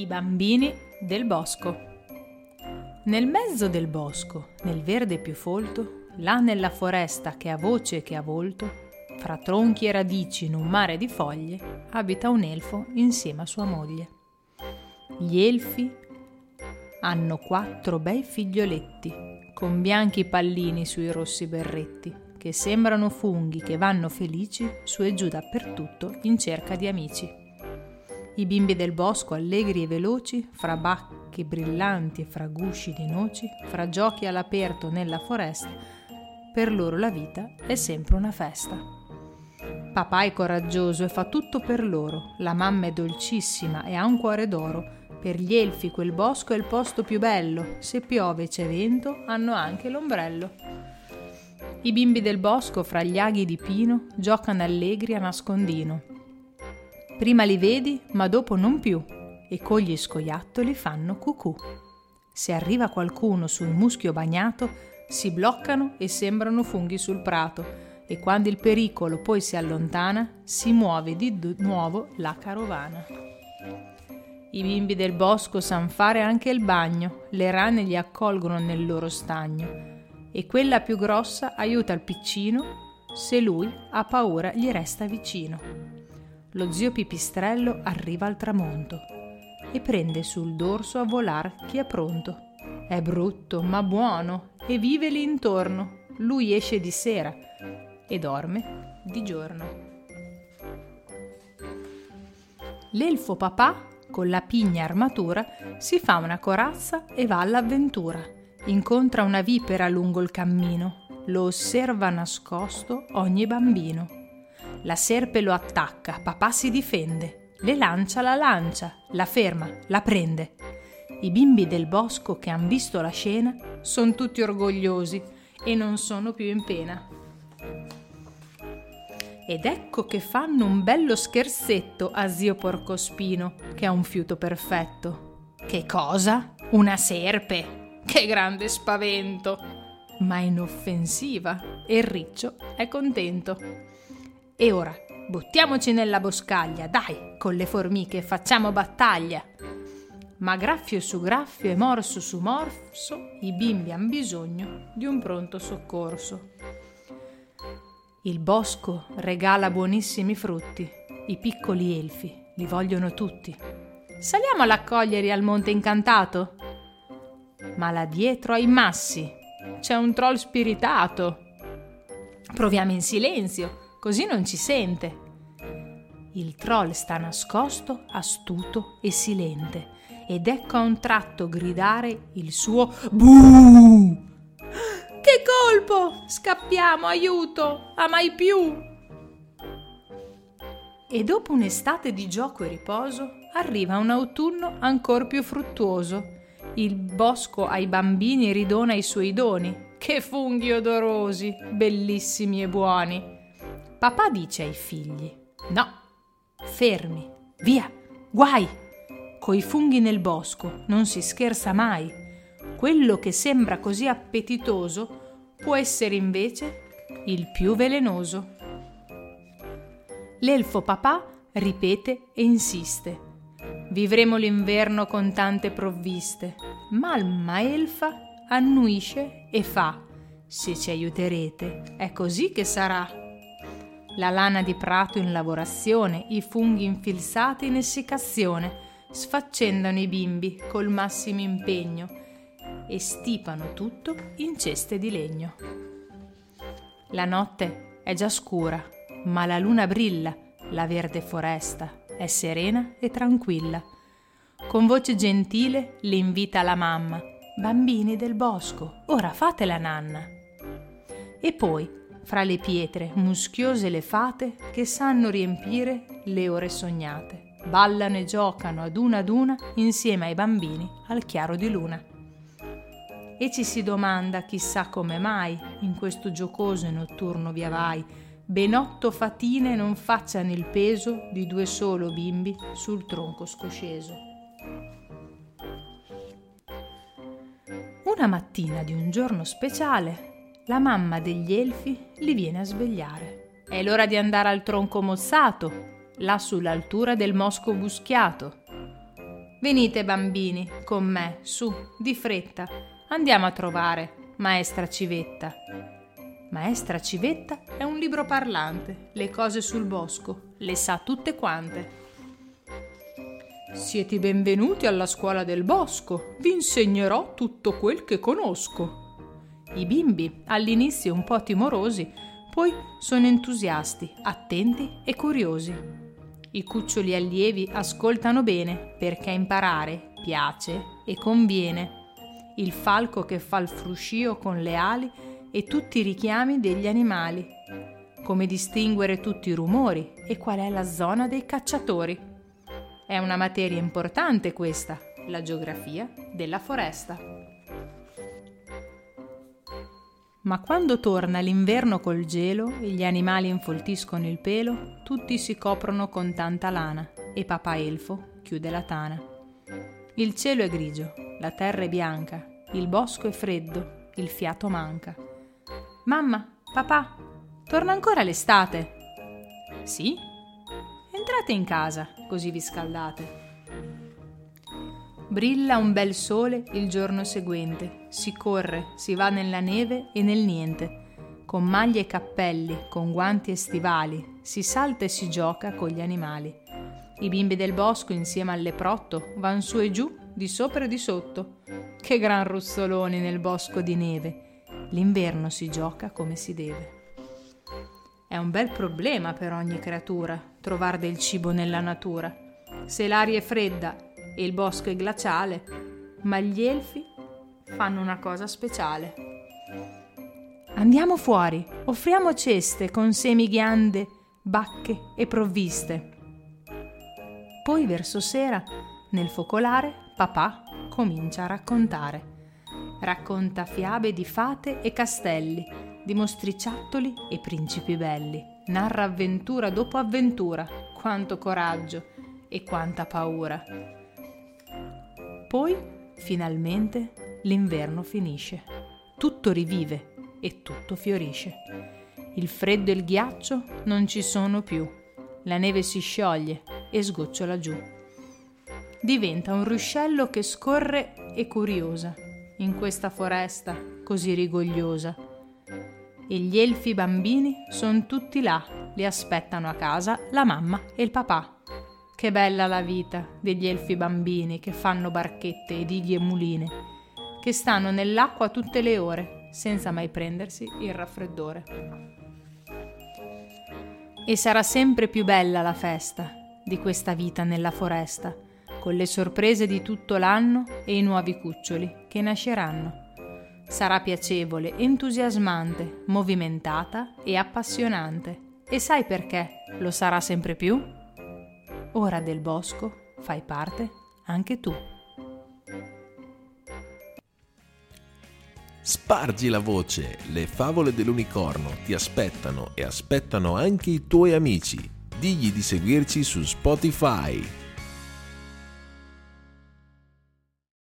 I bambini del bosco. Nel mezzo del bosco, nel verde più folto, là nella foresta che ha voce e che ha volto, fra tronchi e radici in un mare di foglie, abita un elfo insieme a sua moglie. Gli elfi hanno quattro bei figlioletti, con bianchi pallini sui rossi berretti, che sembrano funghi che vanno felici su e giù dappertutto in cerca di amici. I bimbi del bosco allegri e veloci, fra bacche brillanti e fra gusci di noci, fra giochi all'aperto nella foresta, per loro la vita è sempre una festa. Papà è coraggioso e fa tutto per loro, la mamma è dolcissima e ha un cuore d'oro. Per gli elfi quel bosco è il posto più bello, se piove c'è vento hanno anche l'ombrello. I bimbi del bosco fra gli aghi di pino giocano allegri a nascondino Prima li vedi, ma dopo non più, e con gli scoiattoli fanno cucù. Se arriva qualcuno sul muschio bagnato, si bloccano e sembrano funghi sul prato, e quando il pericolo poi si allontana, si muove di nuovo la carovana. I bimbi del bosco san fare anche il bagno, le rane li accolgono nel loro stagno, e quella più grossa aiuta il piccino, se lui ha paura gli resta vicino lo zio Pipistrello arriva al tramonto e prende sul dorso a volar chi è pronto. È brutto, ma buono, e vive lì intorno. Lui esce di sera e dorme di giorno. L'elfo papà, con la pigna armatura, si fa una corazza e va all'avventura. Incontra una vipera lungo il cammino, lo osserva nascosto ogni bambino la serpe lo attacca, papà si difende, le lancia la lancia, la ferma, la prende. I bimbi del bosco che han visto la scena sono tutti orgogliosi e non sono più in pena. Ed ecco che fanno un bello scherzetto a zio Porcospino, che ha un fiuto perfetto. Che cosa? Una serpe? Che grande spavento! Ma inoffensiva e il riccio è contento. E ora buttiamoci nella boscaglia, dai, con le formiche facciamo battaglia. Ma graffio su graffio e morso su morso, i bimbi han bisogno di un pronto soccorso. Il bosco regala buonissimi frutti, i piccoli elfi li vogliono tutti. Saliamo a raccogliere al monte incantato? Ma là dietro ai massi c'è un troll spiritato. Proviamo in silenzio così non ci sente. Il troll sta nascosto, astuto e silente, ed ecco a un tratto gridare il suo Buh! Che colpo! Scappiamo, aiuto! A mai più! E dopo un'estate di gioco e riposo, arriva un autunno ancor più fruttuoso. Il bosco ai bambini ridona i suoi doni. Che funghi odorosi, bellissimi e buoni! Papà dice ai figli: No, fermi, via, guai! Coi funghi nel bosco non si scherza mai. Quello che sembra così appetitoso può essere invece il più velenoso. L'elfo papà ripete e insiste. Vivremo l'inverno con tante provviste, ma Alma elfa annuisce e fa. Se ci aiuterete, è così che sarà la lana di prato in lavorazione, i funghi infilzati in essiccazione, sfaccendano i bimbi col massimo impegno e stipano tutto in ceste di legno. La notte è già scura, ma la luna brilla, la verde foresta è serena e tranquilla. Con voce gentile le invita la mamma, bambini del bosco, ora fate la nanna. E poi, fra le pietre, muschiose le fate che sanno riempire le ore sognate. Ballano e giocano ad una ad una insieme ai bambini al chiaro di luna. E ci si domanda chissà come mai in questo giocoso e notturno via vai ben otto fatine non facciano il peso di due solo bimbi sul tronco scosceso. Una mattina di un giorno speciale la mamma degli elfi li viene a svegliare. È l'ora di andare al tronco mozzato, là sull'altura del mosco buschiato. Venite bambini, con me, su, di fretta, andiamo a trovare Maestra Civetta. Maestra Civetta è un libro parlante, le cose sul bosco, le sa tutte quante. Siete benvenuti alla scuola del bosco, vi insegnerò tutto quel che conosco. I bimbi, all'inizio un po' timorosi, poi sono entusiasti, attenti e curiosi. I cuccioli allievi ascoltano bene perché imparare piace e conviene. Il falco che fa il fruscio con le ali e tutti i richiami degli animali. Come distinguere tutti i rumori e qual è la zona dei cacciatori. È una materia importante questa, la geografia della foresta. Ma quando torna l'inverno col gelo e gli animali infoltiscono il pelo, tutti si coprono con tanta lana e papà elfo chiude la tana. Il cielo è grigio, la terra è bianca, il bosco è freddo, il fiato manca. Mamma, papà, torna ancora l'estate? Sì, Entrate in casa, così vi scaldate. Brilla un bel sole il giorno seguente, si corre, si va nella neve e nel niente, con maglie e cappelli, con guanti e stivali, si salta e si gioca con gli animali. I bimbi del bosco insieme al leprotto van su e giù, di sopra e di sotto. Che gran ruzzoloni nel bosco di neve. L'inverno si gioca come si deve. È un bel problema per ogni creatura trovare del cibo nella natura. Se l'aria è fredda e il bosco è glaciale, ma gli elfi fanno una cosa speciale. Andiamo fuori, offriamo ceste con semi ghiande, bacche e provviste. Poi verso sera, nel focolare, papà comincia a raccontare. Racconta fiabe di fate e castelli, di mostriciattoli e principi belli. Narra avventura dopo avventura, quanto coraggio e quanta paura. Poi, finalmente, l'inverno finisce. Tutto rivive e tutto fiorisce. Il freddo e il ghiaccio non ci sono più. La neve si scioglie e sgocciola giù. Diventa un ruscello che scorre e curiosa in questa foresta così rigogliosa e gli elfi bambini sono tutti là, li aspettano a casa la mamma e il papà. Che bella la vita degli elfi bambini che fanno barchette e dighe e muline, che stanno nell'acqua tutte le ore senza mai prendersi il raffreddore. E sarà sempre più bella la festa di questa vita nella foresta, con le sorprese di tutto l'anno e i nuovi cuccioli che nasceranno. Sarà piacevole, entusiasmante, movimentata e appassionante. E sai perché lo sarà sempre più? Ora del bosco fai parte anche tu. Spargi la voce, le favole dell'unicorno ti aspettano e aspettano anche i tuoi amici. Digli di seguirci su Spotify.